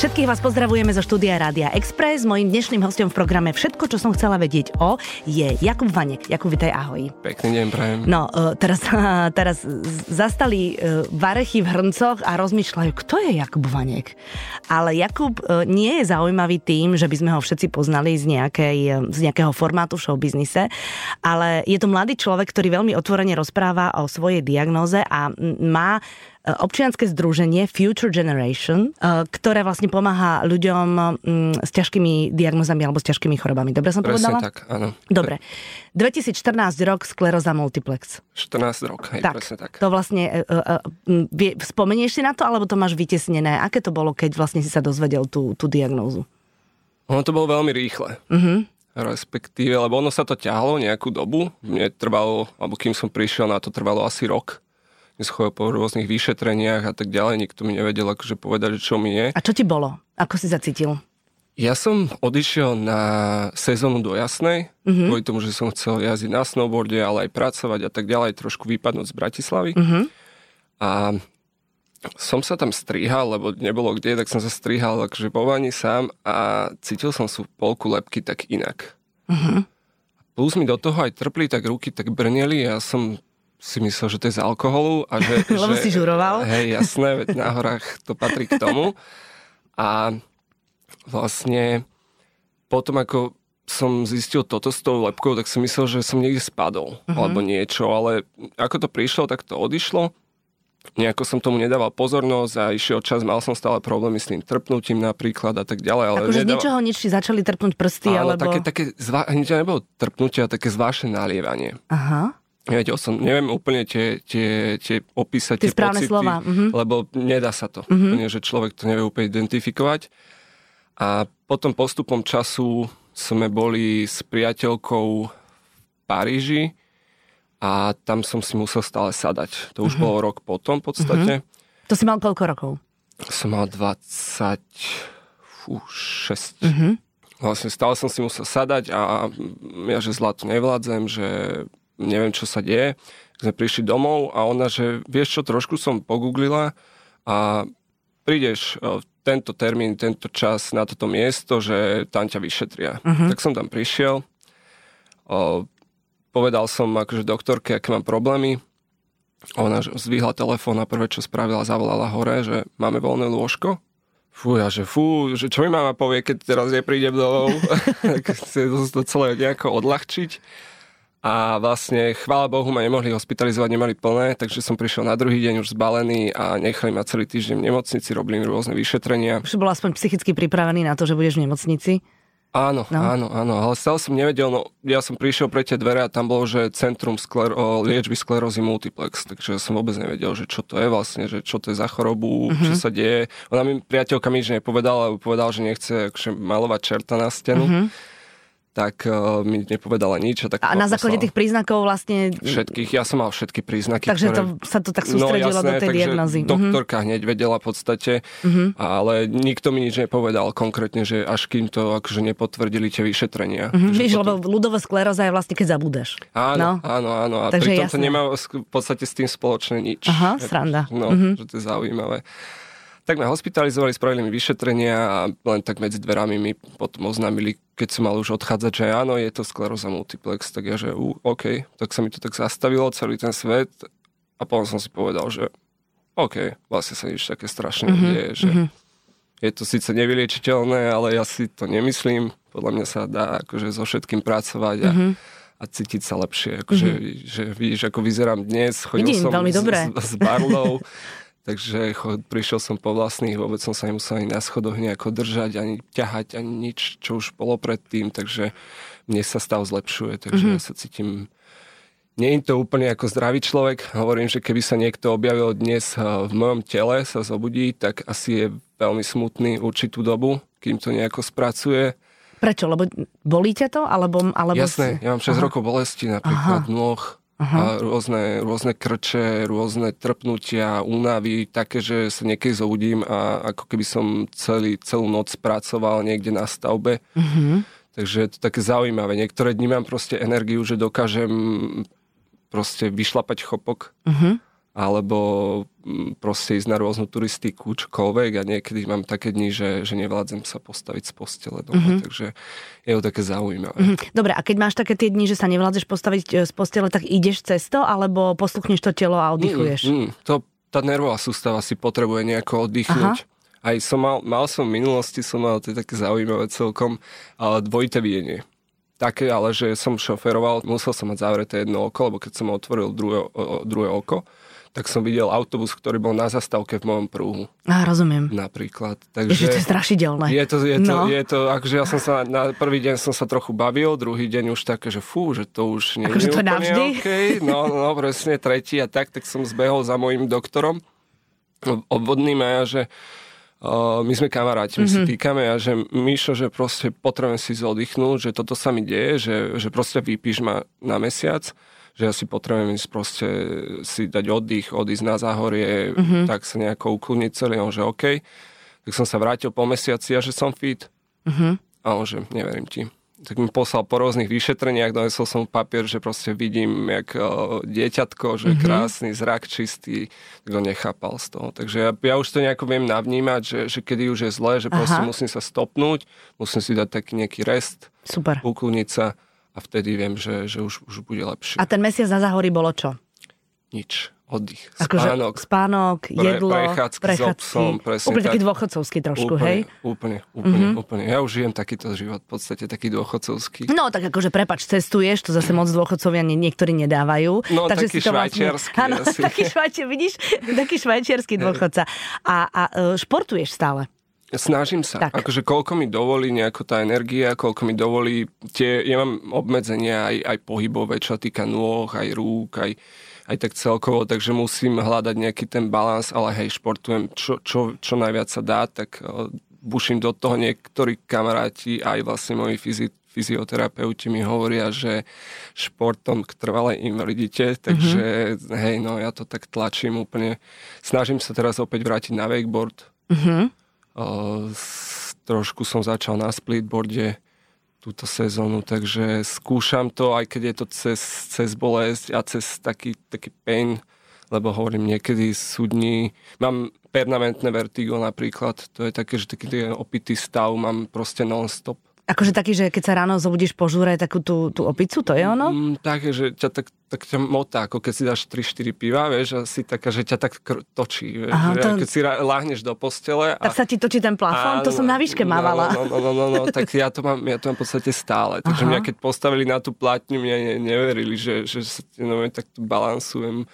Všetkých vás pozdravujeme zo štúdia Rádia Express. Mojím dnešným hostom v programe Všetko, čo som chcela vedieť o, je Jakub Vanek. Jakub, vitaj, ahoj. Pekný deň, prajem. No, uh, teraz, teraz zastali uh, varechy v hrncoch a rozmýšľajú, kto je Jakub Vanek. Ale Jakub uh, nie je zaujímavý tým, že by sme ho všetci poznali z, nejakej, z nejakého formátu v showbiznise, ale je to mladý človek, ktorý veľmi otvorene rozpráva o svojej diagnóze a má E, občianske združenie Future Generation, e, ktoré vlastne pomáha ľuďom s ťažkými diagnozami alebo s ťažkými chorobami. Dobre som presne povedala? tak, áno. Dobre. 2014 rok skleroza multiplex. 14 rok, hej, tak, presne tak. To vlastne, uh, vie, spomenieš si na to, alebo to máš vytesnené? Aké to bolo, keď vlastne si sa dozvedel tú, tú diagnózu? Ono to bolo veľmi rýchle. Uh-huh. Respektíve, lebo ono sa to ťahlo nejakú dobu. Mne trvalo, alebo kým som prišiel na to, trvalo asi rok neschoval po rôznych vyšetreniach a tak ďalej. Nikto mi nevedel akože povedať, čo mi je. A čo ti bolo? Ako si zacítil? Ja som odišiel na sezónu do Jasnej, mm-hmm. kvôli tomu, že som chcel jazdiť na snowboarde, ale aj pracovať a tak ďalej, trošku vypadnúť z Bratislavy. Mm-hmm. A som sa tam strihal, lebo nebolo kde, tak som sa strihal akože po vani sám a cítil som sú polku lepky tak inak. Mm-hmm. Plus mi do toho aj trpli, tak ruky tak brneli a ja som si myslel, že to je z alkoholu. A že, Lebo že, si žuroval. Hej, jasné, veď na horách to patrí k tomu. A vlastne potom, ako som zistil toto s tou lepkou, tak som myslel, že som niekde spadol, uh-huh. alebo niečo, ale ako to prišlo, tak to odišlo. Nejako som tomu nedával pozornosť a išiel čas, mal som stále problémy s tým trpnutím napríklad a tak ďalej. Ale akože nedával... z ničoho nič začali trpnúť prsty, ale alebo... také, také zvá... nebolo trpnutie, ale také zvláštne nalievanie. Aha nevedel som, neviem úplne tie, tie, tie opísať, tie, tie pocity, slova. Uh-huh. lebo nedá sa to. Uh-huh. Úplne, že človek to nevie úplne identifikovať. A potom postupom času sme boli s priateľkou v Paríži a tam som si musel stále sadať. To už uh-huh. bolo rok potom v podstate. Uh-huh. To si mal koľko rokov? Som mal 26. Uh-huh. Vlastne stále som si musel sadať a ja, že zlato nevládzem, že neviem, čo sa deje. Sme prišli domov a ona, že vieš čo, trošku som pogooglila a prídeš v tento termín, tento čas na toto miesto, že tam ťa vyšetria. Uh-huh. Tak som tam prišiel, o, povedal som akože doktorke, aké mám problémy. Ona zvýhla telefón a prvé, čo spravila, zavolala hore, že máme voľné lôžko. Fú, ja že fú, že čo mi mama povie, keď teraz neprídem domov. tak to celé nejako odľahčiť. A vlastne, chvála Bohu, ma nemohli hospitalizovať, nemali plné, takže som prišiel na druhý deň už zbalený a nechali ma celý týždeň v nemocnici, robili rôzne vyšetrenia. Už bol aspoň psychicky pripravený na to, že budeš v nemocnici? Áno, no. áno, áno, ale stále som nevedel, no ja som prišiel pre tie dvere a tam bolo, že Centrum skler- o liečby sklerózy multiplex, takže som vôbec nevedel, že čo to je vlastne, že čo to je za chorobu, mm-hmm. čo sa deje. Ona mi priateľka mi nič nepovedala, ale povedala, že nechce akože, malovať čerta na stenu. Mm-hmm tak uh, mi nepovedala nič. A, tak a na základe tých príznakov vlastne... Všetkých, ja som mal všetky príznaky. Takže ktoré... to, sa to tak sústredilo no, jasné, do tej diagnozy. Mhm. Doktorka uh-huh. hneď vedela v podstate, uh-huh. ale nikto mi nič nepovedal konkrétne, že až kým to akože nepotvrdili tie vyšetrenia. Uh-huh. Víš, potom... lebo ľudová skleróza je vlastne, keď zabudeš. Áno, no. áno, áno. A Takže pritom jasné. to nemá v podstate s tým spoločné nič. Aha, sranda. No, uh-huh. že to je zaujímavé. Tak ma hospitalizovali, spravili mi vyšetrenia a len tak medzi dverami mi potom oznámili, keď som mal už odchádzať, že áno, je to skleróza multiplex. Tak ja, že uh, OK, tak sa mi to tak zastavilo, celý ten svet a potom som si povedal, že OK, vlastne sa nič také strašné mm-hmm, deje, že mm-hmm. je to síce nevyliečiteľné, ale ja si to nemyslím. Podľa mňa sa dá akože so všetkým pracovať a, mm-hmm. a cítiť sa lepšie. Akože, mm-hmm. že vidíš, ako vyzerám dnes. Chodil Vidím, som veľmi s, dobré. S, s barlou. Takže prišiel som po vlastných, vôbec som sa nemusel ani na schodoch nejako držať, ani ťahať, ani nič, čo už bolo predtým, takže mne sa stav zlepšuje, takže mm-hmm. ja sa cítim... Nie je to úplne ako zdravý človek. Hovorím, že keby sa niekto objavil dnes eh, v mojom tele, sa zobudí, tak asi je veľmi smutný určitú dobu, kým to nejako spracuje. Prečo? Lebo bolí ťa to? Alebo, alebo Jasné, ja mám 6 Aha. rokov bolesti napríklad Aha. nôh, Aha. A rôzne, rôzne krče, rôzne trpnutia, únavy, také, že sa niekedy zobudím a ako keby som celý, celú noc pracoval niekde na stavbe. Uh-huh. Takže je to také zaujímavé. Niektoré dni mám proste energiu, že dokážem proste vyšlapať chopok. Uh-huh. Alebo mm, proste ísť na rôznu turistiku, čokoľvek a niekedy mám také dni, že, že nevládzem sa postaviť z postele doma, mm-hmm. takže je to také zaujímavé. Mm-hmm. Dobre, a keď máš také tie dni, že sa nevládzeš postaviť e, z postele, tak ideš cesto, alebo posluchneš to telo a oddychuješ? Mm, mm, to, tá nervová sústava si potrebuje nejako oddychnúť. Aha. Aj som mal, mal som v minulosti, som mal, to také zaujímavé celkom, ale dvojité videnie také, ale že som šoferoval, musel som mať zavreté jedno oko, lebo keď som otvoril druhé, druhé oko, tak som videl autobus, ktorý bol na zastávke v mojom prúhu. Á, rozumiem. Napríklad. Takže Ježiš, to je strašidelné. Je to, je to, no. je to akože ja som sa, na prvý deň som sa trochu bavil, druhý deň už také, že fú, že to už nie akože je to navždy? Okay. No, no, presne, tretí a tak, tak som zbehol za mojim doktorom obvodným a ja, že Uh, my sme kamaráti, my mm-hmm. si mhm. týkame a že Míšo, že proste potrebujem si zoddychnúť, že toto sa mi deje, že, že proste vypíš ma na mesiac že ja si potrebujem ísť proste si dať oddych, odísť na záhorie, mm-hmm. tak sa nejako ukludniť celý. On že OK. Tak som sa vrátil po mesiaci a že som fit. Mm-hmm. A on že neverím ti. Tak mi poslal po rôznych vyšetreniach, donesol som papier, že proste vidím, jak uh, dieťatko, že mm-hmm. krásny, zrak čistý, tak ho nechápal z toho. Takže ja, ja už to nejako viem navnímať, že, že kedy už je zle, že proste Aha. musím sa stopnúť, musím si dať taký nejaký rest, Super. ukludniť sa a vtedy viem, že, že už, už bude lepšie. A ten mesiac na záhorí bolo čo? Nič. Oddych. Akože spánok. Spánok, jedlo, pre, prechádzky, prechádzky s obsom. Presne, úplne taký dôchodcovský trošku, úplne, hej? Úplne, úplne, mm-hmm. úplne. Ja už žijem takýto život, v podstate taký dôchodcovský. No tak akože prepač, cestuješ, to zase moc dôchodcovia nie, niektorí nedávajú. No takže taký si to švajčiarsky. Vlastne, áno, taký švajčiarsky, vidíš? taký švajčiarsky dôchodca. A, a e, športuješ stále? Snažím sa. Tak. Akože koľko mi dovolí nejako tá energia, koľko mi dovolí tie, ja mám obmedzenia aj, aj pohybové, čo týka nôh, aj rúk, aj, aj tak celkovo, takže musím hľadať nejaký ten balans, ale hej, športujem čo, čo, čo najviac sa dá, tak uh, buším do toho niektorí kamaráti, aj vlastne moji fyzi, fyzioterapeuti mi hovoria, že športom k trvalej invalidite, takže mm-hmm. hej, no ja to tak tlačím úplne. Snažím sa teraz opäť vrátiť na wakeboard. Mm-hmm trošku som začal na splitboarde túto sezónu, takže skúšam to, aj keď je to cez, cez bolesť a cez taký, taký pain, lebo hovorím, niekedy sú dní, mám permanentné vertigo napríklad, to je také, že taký opitý stav mám proste non-stop Akože taký, že keď sa ráno zobudíš po žúre, takú tú, tú opicu, to je ono? Mm, tak, že ťa tak, tak ťa motá, ako keď si dáš 3-4 piva, vieš, a si taká, že ťa tak kr- točí, vieš, Aha, to... keď si láhneš do postele. A... Tak sa ti točí ten plafón? to som na výške no, mávala. No, no, no, no, no, tak ja to mám, ja to mám v podstate stále. Takže Aha. mňa keď postavili na tú platňu, mňa ne, neverili, že, že sa no, tak tu balansujem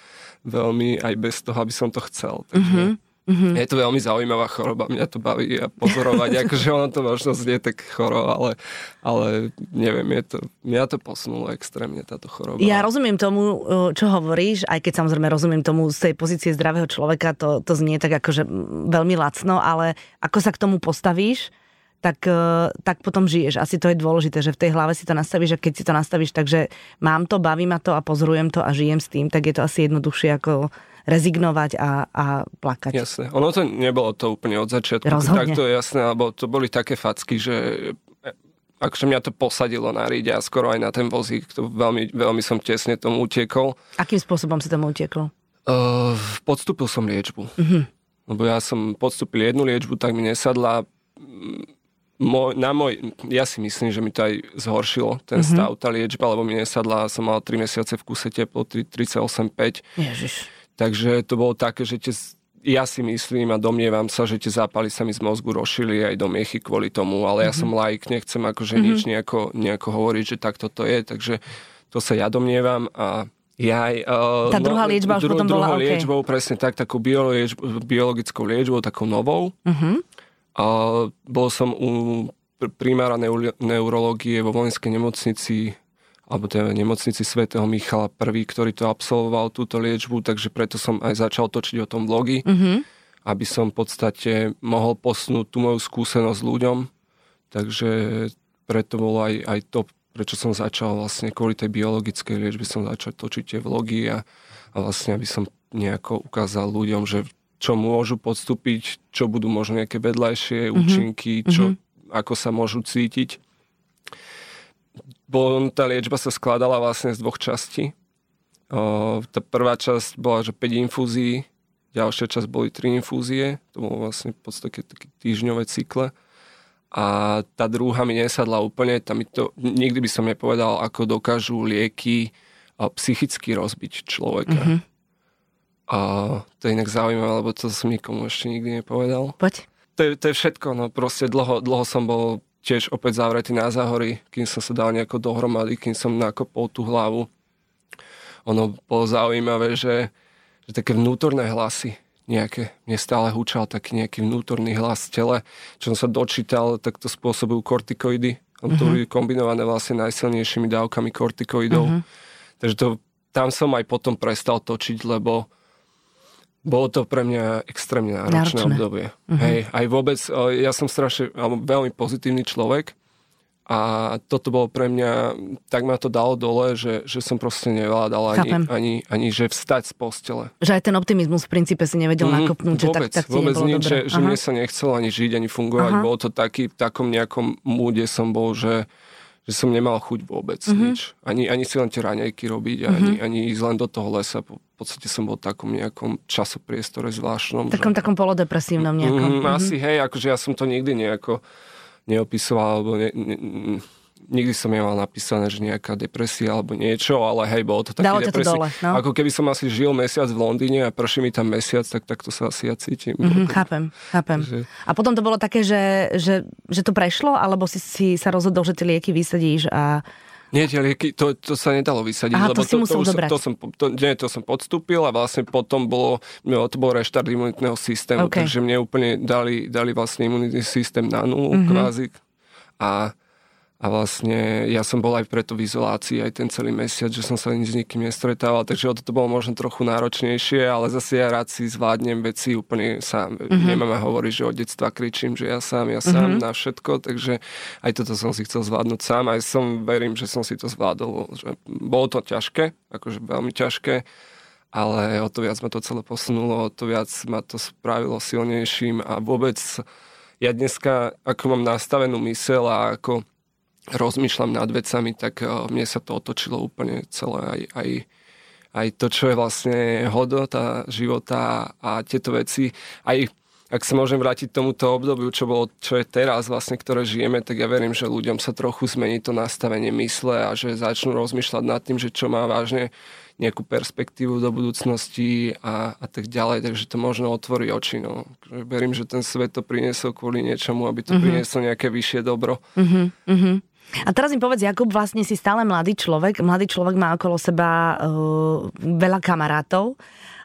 veľmi aj bez toho, aby som to chcel. Takže... Uh-huh. Mm-hmm. Je to veľmi zaujímavá choroba, mňa to baví a pozorovať, akože ono to možno znie tak choro, ale, ale neviem, je to, mňa to posunulo extrémne táto choroba. Ja rozumiem tomu, čo hovoríš, aj keď samozrejme rozumiem tomu z tej pozície zdravého človeka, to, to znie tak akože veľmi lacno, ale ako sa k tomu postavíš, tak, tak potom žiješ. Asi to je dôležité, že v tej hlave si to nastavíš a keď si to nastavíš, takže mám to, baví ma to a pozorujem to a žijem s tým, tak je to asi jednoduchšie ako rezignovať a, a plakať. Jasné. Ono to nebolo to úplne od začiatku. Rozhodne. Tak to je jasné, lebo to boli také facky, že e, akože mňa to posadilo na ríde a skoro aj na ten vozík. To veľmi, veľmi som tesne tomu utiekol. Akým spôsobom si tomu utiekol? Uh, podstúpil som liečbu. Uh-huh. Lebo ja som podstúpil jednu liečbu, tak mi nesadla. Mo, na môj, ja si myslím, že mi to aj zhoršilo, ten uh-huh. stav, tá liečba, lebo mi nesadla. Som mal 3 mesiace v kuse teploty 38,5. Ježiš. Takže to bolo také, že tie, ja si myslím a domnievam sa, že tie zápaly sa mi z mozgu rozšili aj do miechy kvôli tomu, ale mm-hmm. ja mhm. som laik, nechcem akože mm-hmm. nič nejako, nejako hovoriť, že takto to je, takže to sa ja domnievam a ja aj, uh, Tá druhá no, liečba už dru, potom bola okay. liečbou, presne tak, takou biologickou liečbou, takou novou. Uh-huh. Uh, bol som u primára neurológie vo vojenskej nemocnici alebo teda nemocnici svätého Michala prvý, ktorý to absolvoval, túto liečbu, takže preto som aj začal točiť o tom vlogy, mm-hmm. aby som v podstate mohol posnúť tú moju skúsenosť ľuďom. Takže preto bolo aj, aj to, prečo som začal vlastne kvôli tej biologickej liečbe som začal točiť tie vlogy a, a vlastne aby som nejako ukázal ľuďom, že čo môžu podstúpiť, čo budú možno nejaké vedľajšie mm-hmm. účinky, čo, mm-hmm. ako sa môžu cítiť bo tá liečba sa skladala vlastne z dvoch častí. O, tá prvá časť bola, že 5 infúzií, ďalšia časť boli 3 infúzie, to bolo vlastne v podstate také týždňové cykle. A tá druhá mi nesadla úplne, tam mi to, nikdy by som nepovedal, ako dokážu lieky psychicky rozbiť človeka. Mm-hmm. A to je inak zaujímavé, lebo to som nikomu ešte nikdy nepovedal. Poď. To je, to je všetko, no proste dlho, dlho som bol tiež opäť zavretý na záhory, kým som sa dal nejako dohromady, kým som nakopol tú hlavu ono bolo zaujímavé, že, že také vnútorné hlasy nejaké, mne stále húčal taký nejaký vnútorný hlas v tele, čo som sa dočítal, tak to spôsobujú kortikoidy, on to uh-huh. kombinované vlastne najsilnejšími dávkami kortikoidov. Uh-huh. Takže to, tam som aj potom prestal točiť, lebo bolo to pre mňa extrémne náročné, náročné. obdobie. Uh-huh. Hej, aj vôbec, ja som strašne, veľmi pozitívny človek, a toto bolo pre mňa, tak ma to dalo dole, že, že som proste nevládal ani, ani, ani, že vstať z postele. Že aj ten optimizmus v princípe si nevedel mm, nakopnúť, vôbec, že tak, tak vôbec nič, že, že mne sa nechcelo ani žiť, ani fungovať. Aha. Bolo to taký, v takom nejakom múde som bol, že, že som nemal chuť vôbec mm-hmm. nič. Ani, ani si len tie raňajky robiť, mm-hmm. ani, ani ísť len do toho lesa. V podstate som bol v takom nejakom časopriestore zvláštnom. Takom, že... takom polodepresívnom nejakom. Mm, mm-hmm. Asi, hej, akože ja som to nikdy nejako neopisoval, alebo ne, ne, nikdy som nemal napísané, že nejaká depresia alebo niečo, ale hej, bolo to taký Dalo dole, no? Ako keby som asi žil mesiac v Londýne a prší mi tam mesiac, tak takto sa asi ja cítim. Mm-hmm, chápem, chápem. Že... A potom to bolo také, že, že, že to prešlo, alebo si, si sa rozhodol, že tie lieky vysadíš a nie, tie lieky, to, to sa nedalo vysadiť. Aha, lebo to, si musel to, dobrať. To, som, to, nie, to som podstúpil a vlastne potom bolo, no, to bol reštart imunitného systému, okay. takže mne úplne dali, dali vlastne imunitný systém na nulu mm-hmm. kvázi a, a vlastne ja som bol aj preto v izolácii aj ten celý mesiac, že som sa s nikým nestretával, takže to bolo možno trochu náročnejšie, ale zase ja rád si zvládnem veci úplne sám. Mm-hmm. Nemám hovoriť, že od detstva kričím, že ja sám, ja sám mm-hmm. na všetko, takže aj toto som si chcel zvládnuť sám, aj som verím, že som si to zvládol. Že bolo to ťažké, akože veľmi ťažké, ale o to viac ma to celé posunulo, o to viac ma to spravilo silnejším a vôbec ja dneska, ako mám nastavenú mysel a ako rozmýšľam nad vecami, tak eh, mne sa to otočilo úplne celé aj, aj, aj to, čo je vlastne hodnota života a tieto veci. Aj ak sa môžem vrátiť tomuto obdobiu, čo, bolo, čo je teraz vlastne, ktoré žijeme, tak ja verím, že ľuďom sa trochu zmení to nastavenie mysle a že začnú rozmýšľať nad tým, že čo má vážne nejakú perspektívu do budúcnosti a, a tak ďalej, takže to možno otvorí oči. No. Verím, že ten svet to priniesol kvôli niečomu, aby to mm-hmm. prinieslo nejaké vyššie dobro. Mm-hmm. A teraz mi povedz, Jakub, vlastne si stále mladý človek. Mladý človek má okolo seba uh, veľa kamarátov.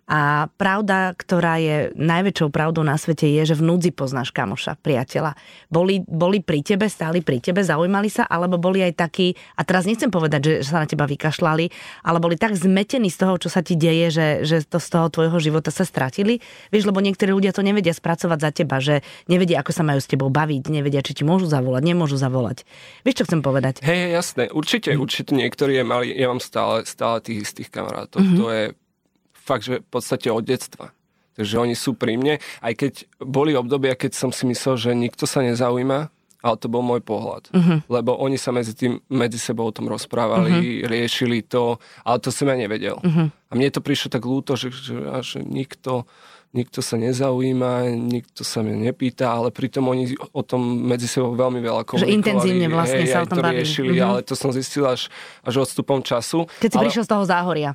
A pravda, ktorá je najväčšou pravdou na svete, je, že v núdzi poznáš kamoša, priateľa. Boli, boli pri tebe, stáli pri tebe, zaujímali sa, alebo boli aj takí, a teraz nechcem povedať, že sa na teba vykašľali, ale boli tak zmetení z toho, čo sa ti deje, že, že to z toho tvojho života sa stratili. Vieš, lebo niektorí ľudia to nevedia spracovať za teba, že nevedia, ako sa majú s tebou baviť, nevedia, či ti môžu zavolať, nemôžu zavolať. Vieš, čo chcem povedať? Hej, jasné, určite, určite niektorí je mali, ja mám stále, stále tých istých kamarátov. Mm-hmm. To je fakt, že v podstate od detstva. Takže oni sú pri mne, aj keď boli obdobia, keď som si myslel, že nikto sa nezaujíma, ale to bol môj pohľad. Uh-huh. Lebo oni sa medzi tým, medzi sebou o tom rozprávali, uh-huh. riešili to, ale to som ja nevedel. Uh-huh. A mne to prišlo tak ľúto, že, že, že nikto, nikto sa nezaujíma, nikto sa mňa nepýta, ale pritom oni o tom medzi sebou veľmi veľa komunikovali. Že intenzívne vlastne hej, sa o tom to bavili. riešili, uh-huh. ale to som zistil až, až odstupom času. Keď si ale... prišiel z toho záhoria.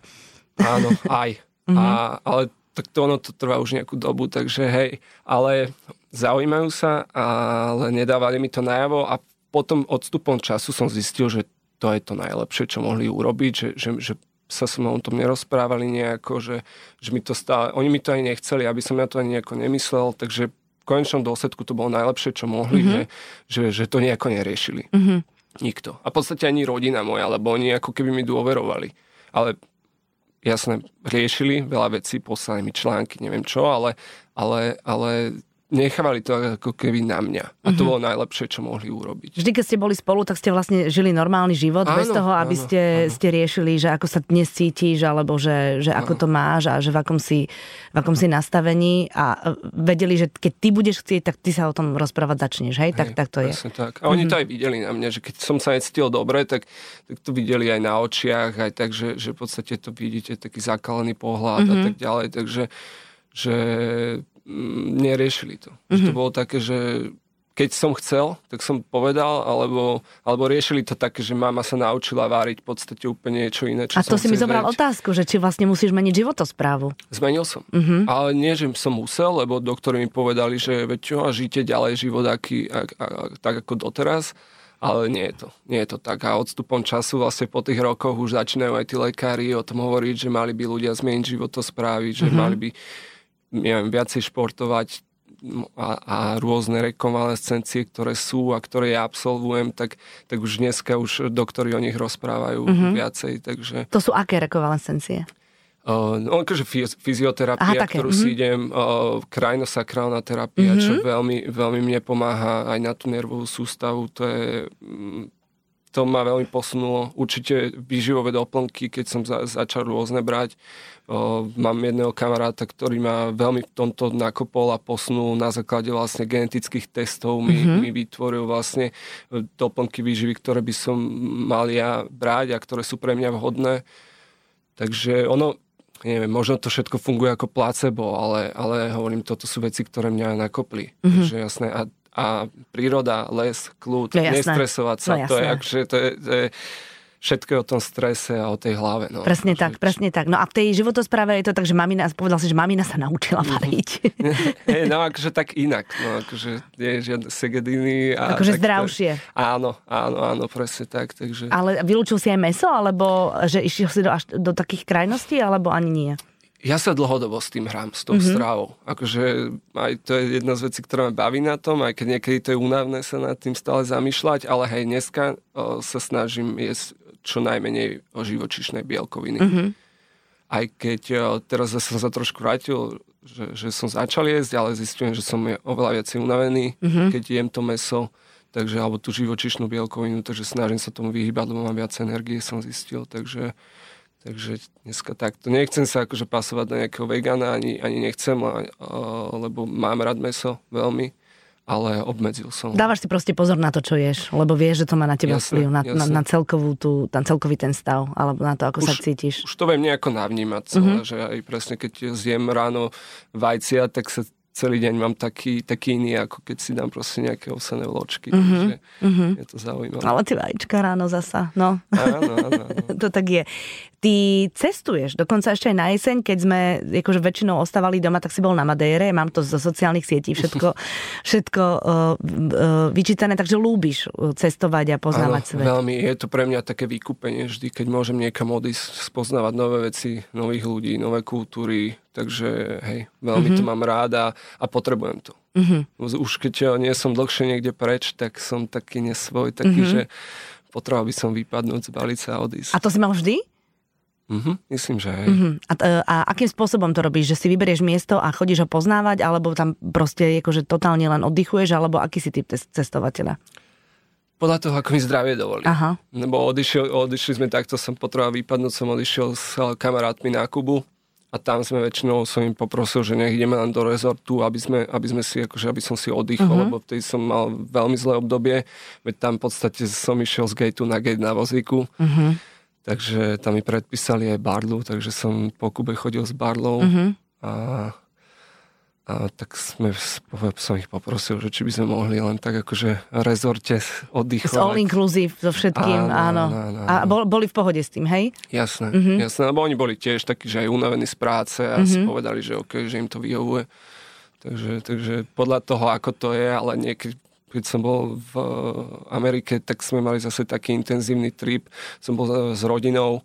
Áno, aj. Mm-hmm. A, ale tak to ono to trvá už nejakú dobu, takže hej, ale zaujímajú sa, ale nedávali mi to najavo a potom odstupom času som zistil, že to je to najlepšie, čo mohli urobiť, že, že, že sa so mnou o tom nerozprávali nejako, že, že mi to stále, oni mi to aj nechceli, aby som ja to ani nejako nemyslel, takže v konečnom dôsledku to bolo najlepšie, čo mohli, mm-hmm. že, že, že to nejako neriešili. Mm-hmm. Nikto. A v podstate ani rodina moja, lebo oni ako keby mi dôverovali. Ale jasné, riešili veľa vecí, poslali mi články, neviem čo, ale, ale, ale nechávali to ako keby na mňa. A to mm-hmm. bolo najlepšie, čo mohli urobiť. Vždy, keď ste boli spolu, tak ste vlastne žili normálny život, áno, bez toho, aby áno, ste, áno. ste riešili, že ako sa dnes cítiš, alebo že, že ako to máš a že v akom, si, v akom si nastavení a vedeli, že keď ty budeš chcieť, tak ty sa o tom rozprávať začneš, hej? hej tak, tak to je. tak. A oni mm-hmm. to aj videli na mňa, že keď som sa necítil dobre, tak, tak to videli aj na očiach, aj tak, že, že v podstate to vidíte, taký zakalený pohľad mm-hmm. a mhm. tak ďalej, takže že neriešili to. Mm-hmm. To mhm. bolo také, že keď som chcel, tak som povedal, alebo, alebo riešili to také, že mama sa naučila váriť v podstate úplne niečo iné, čo A to si mi zobral zrieť. otázku, že či vlastne musíš meniť životosprávu. Zmenil som. Uh-huh. Ale nie, že som musel, lebo doktori mi povedali, že veď čo, a žite ďalej život aký, a, a, a, tak ako doteraz. Ale nie je to. Nie je to tak. A odstupom času vlastne po tých rokoch už začínajú aj tí lekári o tom hovoriť, že mali by ľudia zmeniť životosprávy, že uh-huh. mali by neviem, viacej športovať a, a rôzne rekonvalescencie, ktoré sú a ktoré ja absolvujem, tak, tak už dneska už doktori o nich rozprávajú mm-hmm. viacej. Takže... To sú aké rekonvalescencie? Uh, no, akože fyzioterapia, Aha, ktorú mm-hmm. si idem, uh, krajnosakrálna terapia, mm-hmm. čo veľmi, veľmi mne pomáha aj na tú nervovú sústavu. To je, to ma veľmi posunulo. Určite výživové doplnky, keď som za, začal rôzne brať. O, mám jedného kamaráta, ktorý ma veľmi v tomto nakopol a posunul na základe vlastne genetických testov. Mi, mm-hmm. mi vytvoril vlastne e, doplnky výživy, ktoré by som mal ja brať a ktoré sú pre mňa vhodné. Takže ono, neviem, možno to všetko funguje ako placebo, ale, ale hovorím, toto sú veci, ktoré mňa nakopli. Mm-hmm. Takže jasné. A a príroda, les, kľud, no, nestresovať sa. No, to je, akože, to je, to je všetko o tom strese a o tej hlave. No. Presne že... tak, presne tak. No a v tej životospráve je to tak, že mamina, povedal si, že mamina sa naučila mhm. variť. hey, no akože tak inak. No akože nie je žiadne segediny. A akože zdravšie. To, áno, áno, áno, presne tak. Takže... Ale vylúčil si aj meso, alebo že išiel si do, až do takých krajností, alebo ani nie? Ja sa dlhodobo s tým hrám, s tou mm-hmm. stravou. Akože aj to je jedna z vecí, ktorá ma baví na tom, aj keď niekedy to je únavné sa nad tým stále zamýšľať, ale hej, dneska o, sa snažím jesť čo najmenej o živočišnej bielkoviny. Mm-hmm. Aj keď o, teraz som sa trošku vrátil, že, že som začal jesť, ale zistím, že som je oveľa viac unavený, mm-hmm. keď jem to meso, takže, alebo tú živočišnú bielkovinu, takže snažím sa tomu vyhýbať, lebo mám viac energie, som zistil, takže Takže dneska takto. Nechcem sa akože pasovať na nejakého vegana, ani, ani nechcem, lebo mám rád meso veľmi, ale obmedzil som. Dávaš si proste pozor na to, čo ješ, lebo vieš, že to má na teba jasne, vplyv, na, na, na, celkovú tú, na celkový ten stav, alebo na to, ako už, sa cítiš. Už to viem nejako navnímať celé, mm-hmm. že aj presne keď zjem ráno vajcia, tak sa celý deň mám taký, taký iný, ako keď si dám proste nejaké ovsené vločky. Mm-hmm. Takže mm-hmm. je to zaujímavé. Ale ty vajíčka ráno zasa, no. Áno, áno, áno. to tak je. Ty cestuješ, dokonca ešte aj na jeseň, keď sme akože väčšinou ostávali doma, tak si bol na Madére, mám to zo sociálnych sietí všetko, všetko uh, uh, vyčítané, takže lúbiš cestovať a poznávať Áno, svet. veľmi, je to pre mňa také vykúpenie vždy, keď môžem niekam odísť, spoznávať nové veci, nových ľudí, nové kultúry, takže hej, veľmi mm-hmm. to mám ráda a potrebujem to. Mm-hmm. Už keď nie som dlhšie niekde preč, tak som taký nesvoj, taký, mm-hmm. že potreboval by som vypadnúť, zbaliť sa a odísť. A to si mal vždy? Uh-huh, myslím, že aj. Uh-huh. A, a akým spôsobom to robíš? Že si vyberieš miesto a chodíš ho poznávať, alebo tam proste akože totálne len oddychuješ, alebo aký si typ cestovateľa? Podľa toho, ako mi zdravie dovolí. Aha. Lebo odišiel, odišli sme takto, som potreboval vypadnúť, som odišiel s kamarátmi na Kubu a tam sme väčšinou, som im poprosil, že nech ideme len do rezortu, aby sme, aby sme si, akože, aby som si oddychol, uh-huh. lebo vtedy som mal veľmi zlé obdobie, veď tam v podstate som išiel z gateu na gate na vozíku. Uh-huh Takže tam mi predpísali aj barlu, takže som po Kube chodil s barlou mm-hmm. a, a tak sme, som ich poprosil, že či by sme mohli len tak akože rezorte oddychovať. S all inclusive so všetkým, áno. áno. áno, áno. A boli v pohode s tým, hej? Jasné, mm-hmm. jasné, lebo oni boli tiež takí, že aj unavení z práce a mm-hmm. si povedali, že OK, že im to vyhovuje. Takže, takže podľa toho, ako to je, ale niekedy keď som bol v Amerike, tak sme mali zase taký intenzívny trip. Som bol s rodinou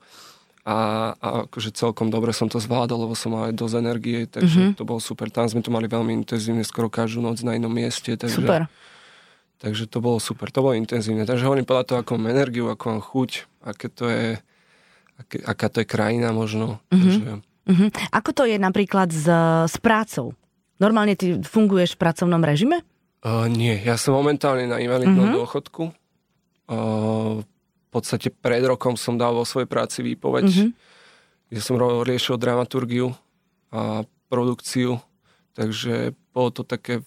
a, a akože celkom dobre som to zvládol, lebo som mal aj dosť energie, takže mm-hmm. to bolo super. Tam sme to mali veľmi intenzívne, skoro každú noc na inom mieste. Takže, super. Takže to bolo super, to bolo intenzívne. Takže hovorím podľa toho, akú mám energiu, akú mám chuť, aké to je, aké, aká to je krajina možno. Mm-hmm. Takže... Mm-hmm. Ako to je napríklad s, s prácou? Normálne ty funguješ v pracovnom režime? Uh, nie, ja som momentálne na invalidnom uh-huh. dôchodku. Uh, v podstate pred rokom som dal vo svojej práci výpoveď, uh-huh. kde som riešil dramaturgiu a produkciu, takže bolo to také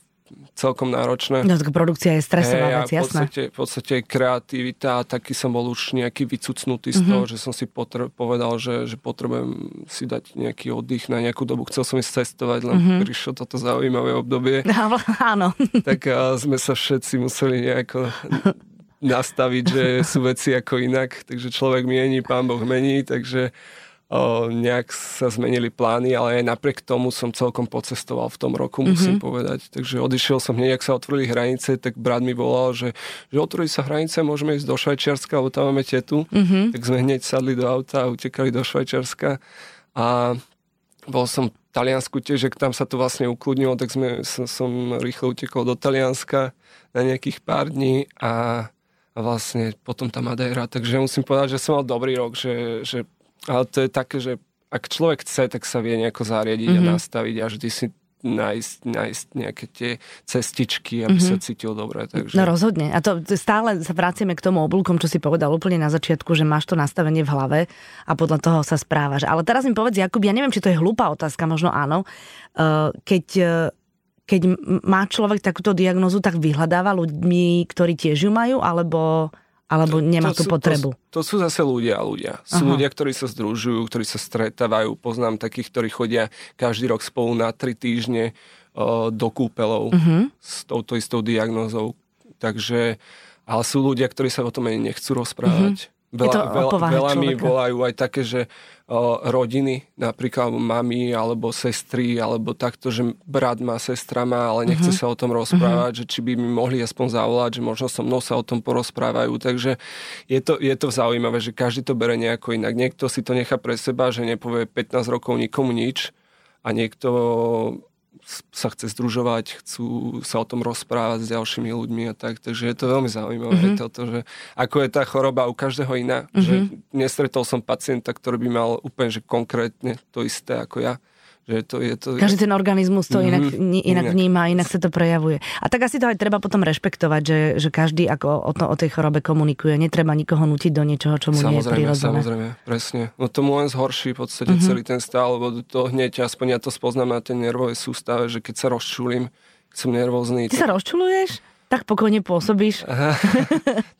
celkom náročné. No tak produkcia je stresová hey, vec, jasné. V podstate, v podstate kreativita, taký som bol už nejaký vycucnutý z mm-hmm. toho, že som si potr- povedal, že, že potrebujem si dať nejaký oddych na nejakú dobu. Chcel som ísť cestovať, len mm-hmm. prišlo toto zaujímavé obdobie. Áno. Tak a sme sa všetci museli nejako nastaviť, že sú veci ako inak, takže človek mieni, pán Boh mení, takže nejak sa zmenili plány, ale aj napriek tomu som celkom pocestoval v tom roku, musím mm-hmm. povedať. Takže odišiel som hneď, ak sa otvorili hranice, tak brat mi volal, že, že otvorili sa hranice, môžeme ísť do Švajčiarska, lebo tam máme tetu. Mm-hmm. Tak sme hneď sadli do auta a utekali do Švajčiarska. A bol som v Taliansku tiež, že tam sa to vlastne ukludnilo, tak sme, som, som rýchlo utekol do Talianska na nejakých pár dní a a vlastne potom tá Madeira. Takže musím povedať, že som mal dobrý rok, že, že ale to je také, že ak človek chce, tak sa vie nejako zariadiť mm-hmm. a mhm. nastaviť a vždy si nájsť, nájsť nejaké tie cestičky, aby mm-hmm. sa cítil dobre. Takže... No rozhodne. A to stále sa vraciame k tomu oblúkom, čo si povedal úplne na začiatku, že máš to nastavenie v hlave a podľa toho sa správaš. Ale teraz mi povedz, Jakub, ja neviem, či to je hlúpa otázka, možno áno. Uh, keď uh, keď má človek takúto diagnozu, tak vyhľadáva ľuďmi, ktorí tiež ju majú, alebo alebo nemá to, tú potrebu? To, to sú zase ľudia a ľudia. Sú Aha. ľudia, ktorí sa združujú, ktorí sa stretávajú. Poznám takých, ktorí chodia každý rok spolu na tri týždne uh, do kúpelov uh-huh. s touto istou diagnózou. Takže, ale sú ľudia, ktorí sa o tom ani nechcú rozprávať. Uh-huh. Veľa, veľa, veľa mi volajú aj také, že o, rodiny, napríklad mami alebo sestry, alebo takto, že brat má, sestra má, ale nechce uh-huh. sa o tom rozprávať, uh-huh. že či by mi mohli aspoň zavolať, že možno so mnou sa o tom porozprávajú. Takže je to, je to zaujímavé, že každý to bere nejako inak. Niekto si to nechá pre seba, že nepovie 15 rokov nikomu nič a niekto sa chce združovať, chcú sa o tom rozprávať s ďalšími ľuďmi a tak. Takže je to veľmi zaujímavé. Mm-hmm. Toto, že ako je tá choroba u každého iná. Mm-hmm. Že nestretol som pacienta, ktorý by mal úplne že konkrétne to isté ako ja. Že to, je to, Každý ten organizmus to inak, mm, inak vníma, inak sa to prejavuje. A tak asi to aj treba potom rešpektovať, že, že každý ako o, to, o tej chorobe komunikuje. Netreba nikoho nutiť do niečoho, čo mu samozrejme, nie je prirodzené. Samozrejme, presne. No tomu len zhorší v podstate mm-hmm. celý ten stav, lebo to hneď, aspoň ja to spoznám na tej nervovej sústave, že keď sa rozčulím, som nervózny. Ty tak... sa rozčuluješ? Tak pokojne pôsobíš. Aha,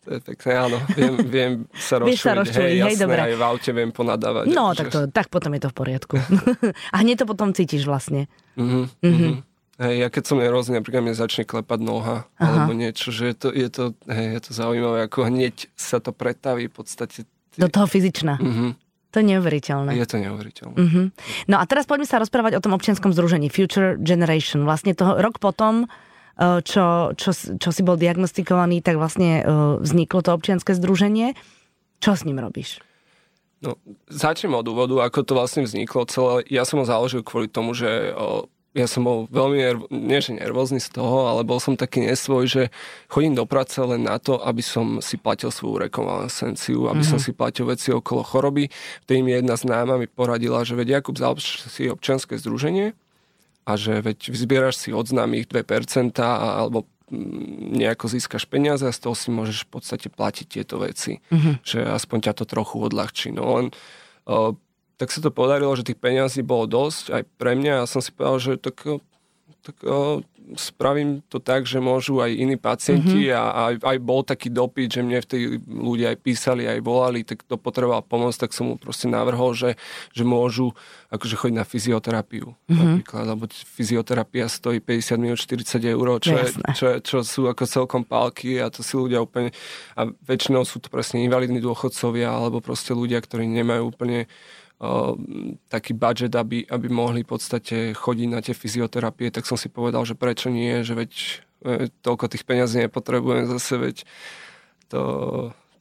to je pekné, áno. Viem, viem sa rozčuliť. sa rozčuliť, hej, hej jasné, dobre. aj v aute viem ponadávať. No, tak, to, tak potom je to v poriadku. a hneď to potom cítiš vlastne. Mhm, mhm. Hej, ja keď som nervózny, napríklad mne začne klepať noha, Aha. alebo niečo, že je to, je to, hej, je to zaujímavé, ako hneď sa to pretaví v podstate. Do toho fyzičná. Mhm. To je neuveriteľné. Je to neuveriteľné. Uh-huh. No a teraz poďme sa rozprávať o tom občianskom združení Future Generation. Vlastne toho rok potom čo, čo, čo si bol diagnostikovaný, tak vlastne eh, vzniklo to občianske združenie. Čo s ním robíš? No, začnem od úvodu, ako to vlastne vzniklo celé. Ja som ho založil kvôli tomu, že o, ja som bol veľmi, nerv- nie že nervózny z toho, ale bol som taký nesvoj, že chodím do práce len na to, aby som si platil svoju rekonvalescenciu, aby mm-hmm. som mhm. si platil veci okolo choroby. Vtedy mi jedna známa mi poradila, že vedia, Jakub, založ si občianske združenie a že veď vyzbieraš si od známych 2% alebo mm, nejako získaš peniaze a z toho si môžeš v podstate platiť tieto veci. Mm-hmm. Že aspoň ťa to trochu odľahčí. No len o, tak sa to podarilo, že tých peniazí bolo dosť aj pre mňa a som si povedal, že tak, tak o, spravím to tak, že môžu aj iní pacienti mm-hmm. a aj, aj bol taký dopyt, že mne v tej ľudia aj písali, aj volali, tak to potreboval pomôcť, tak som mu proste navrhol, že, že môžu akože chodiť na fyzioterapiu mm-hmm. napríklad, lebo fyzioterapia stojí 50 minút 40 eur, čo, je, čo, čo sú ako celkom pálky a to si ľudia úplne, a väčšinou sú to presne invalidní dôchodcovia alebo proste ľudia, ktorí nemajú úplne taký budget, aby, aby mohli v podstate chodiť na tie fyzioterapie, tak som si povedal, že prečo nie, že veď e, toľko tých peňazí nepotrebujem zase, veď to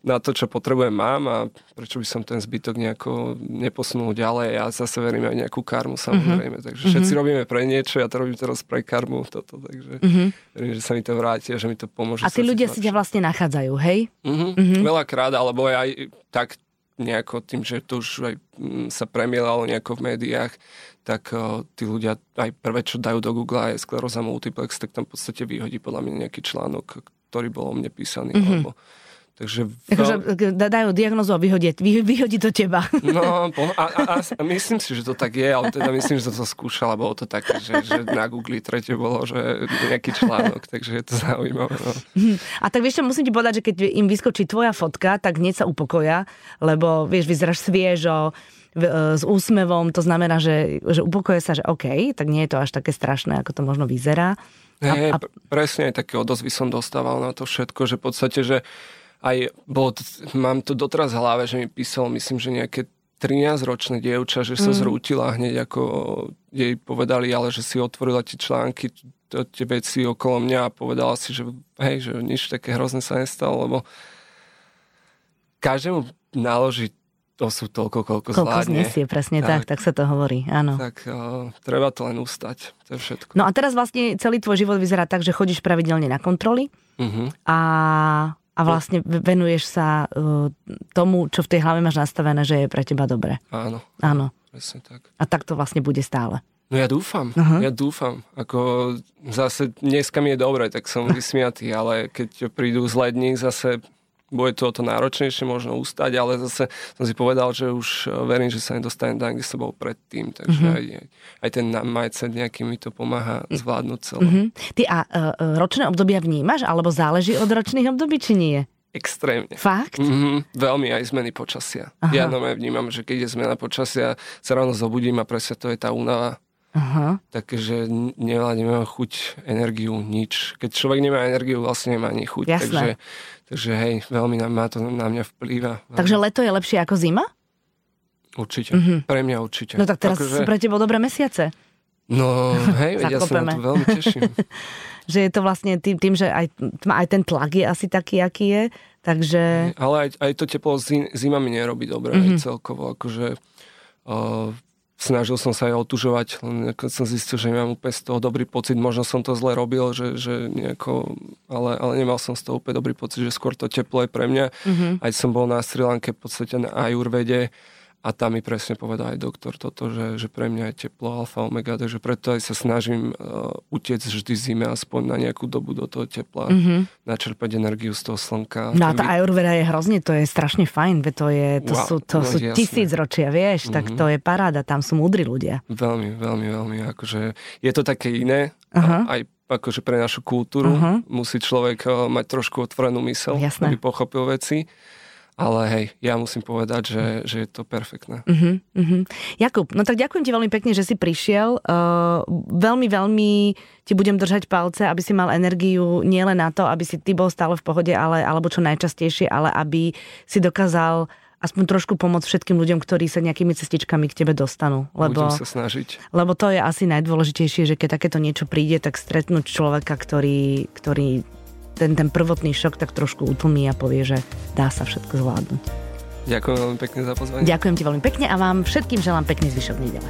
na to, čo potrebujem, mám a prečo by som ten zbytok nejako neposunul ďalej. Ja zase verím aj nejakú karmu, samozrejme. Mm-hmm. Takže všetci mm-hmm. robíme pre niečo, ja to robím teraz pre karmu, toto, takže mm-hmm. verím, že sa mi to vráti a že mi to pomôže. A tí ľudia si ťa vlastne nachádzajú, hej? Mm-hmm. Mm-hmm. Veľakrát, alebo aj tak nejako tým, že to už aj mm, sa premielalo nejako v médiách, tak uh, tí ľudia aj prvé, čo dajú do Google je skleróza multiplex, tak tam v podstate vyhodí podľa mňa nejaký článok, ktorý bol o mne písaný. Mm-hmm. Alebo, Takže akože dajú diagnozu a vyhodí, vyhodí to teba. No, a, a, a, myslím si, že to tak je, ale teda myslím, že to skúšal a bolo to také, že, že na Google tretie bolo, že nejaký článok, takže je to zaujímavé. No. A tak vieš čo, musím ti povedať, že keď im vyskočí tvoja fotka, tak hneď sa upokoja, lebo vieš, vyzeráš sviežo, e, s úsmevom, to znamená, že, že upokoje sa, že OK, tak nie je to až také strašné, ako to možno vyzerá. A, a... presne také odozvy som dostával na to všetko, že v podstate, že aj bolo, mám to doteraz v hlave, že mi písalo, myslím, že nejaké 13-ročné dievča, že sa mm. zrútila hneď ako jej povedali, ale že si otvorila tie články, tie veci okolo mňa a povedala si, že hej, že nič také hrozné sa nestalo, lebo každému naložiť to sú toľko, koľko, koľko zvládne. znesie, presne tak, tak, tak sa to hovorí, áno. Tak uh, treba to len ustať, to je všetko. No a teraz vlastne celý tvoj život vyzerá tak, že chodíš pravidelne na kontroly uh-huh. a a vlastne venuješ sa uh, tomu, čo v tej hlave máš nastavené, že je pre teba dobre. Áno. Áno. Presne tak. A tak to vlastne bude stále. No ja dúfam, uh-huh. ja dúfam. Ako zase dneska mi je dobre, tak som vysmiatý, ale keď prídu zlé dni, zase bude to o to náročnejšie možno ustať, ale zase som si povedal, že už eh, verím, že sa nedostanem tam, kde som bol predtým, takže mm-hmm. aj, aj ten mindset nejaký mi to pomáha zvládnuť celé. Mm-hmm. Ty a uh, ročné obdobia vnímaš, alebo záleží od ročných období, či nie? Extrémne. Fakt? Mm-hmm, veľmi aj zmeny počasia. Aha. Ja normálne vnímam, že keď je zmena počasia, sa ráno zobudím a presne to je tá únava. Aha. Takže nemá, nemá chuť, energiu, nič. Keď človek nemá energiu, vlastne nemá ani chuť. Jasné. Takže Takže hej, veľmi na, má to na mňa vplýva. Takže leto je lepšie ako zima? Určite. Mm-hmm. Pre mňa určite. No tak teraz Ako, sú pre teba dobré mesiace. No, hej, ja sa na to veľmi teším. že je to vlastne tým, tým že aj, aj ten tlak je asi taký, aký je, takže... Ale aj, aj to teplo zima mi nerobí dobre, mm-hmm. aj mhm. celkovo, akože... Uh, snažil som sa aj otužovať, len som zistil, že nemám úplne z toho dobrý pocit, možno som to zle robil, že, že nejako, ale, ale nemal som z toho úplne dobrý pocit, že skôr to teplo je pre mňa. Mm-hmm. Aj som bol na Sri Lanke v podstate na Ajurvede, a tam mi presne povedal aj doktor toto, že, že pre mňa je teplo alfa omega, takže preto aj sa snažím uh, utiecť vždy zime aspoň na nejakú dobu do toho tepla, mm-hmm. načerpať energiu z toho slnka. No a tá ayurveda je hrozne, to je strašne fajn, to, je, to wow, sú, to no, sú tisíc ročia, vieš, mm-hmm. tak mhm. to je paráda, tam sú múdri ľudia. Veľmi, veľmi, veľmi, akože je to také iné, uh-huh. aj akože pre našu kultúru uh-huh. musí človek uh, mať trošku otvorenú mysel, Jasné. aby pochopil veci. Ale hej, ja musím povedať, že, že je to perfektné. Uh-huh, uh-huh. Jakub, no tak ďakujem ti veľmi pekne, že si prišiel. Uh, veľmi, veľmi ti budem držať palce, aby si mal energiu nielen na to, aby si ty bol stále v pohode, ale, alebo čo najčastejšie, ale aby si dokázal aspoň trošku pomôcť všetkým ľuďom, ktorí sa nejakými cestičkami k tebe dostanú. Lebo, Budem sa snažiť. Lebo to je asi najdôležitejšie, že keď takéto niečo príde, tak stretnúť človeka, ktorý, ktorý ten, ten prvotný šok tak trošku utlmí a povie, že dá sa všetko zvládnuť. Ďakujem veľmi pekne za pozvanie. Ďakujem ti veľmi pekne a vám všetkým želám pekný zvyšok nedele.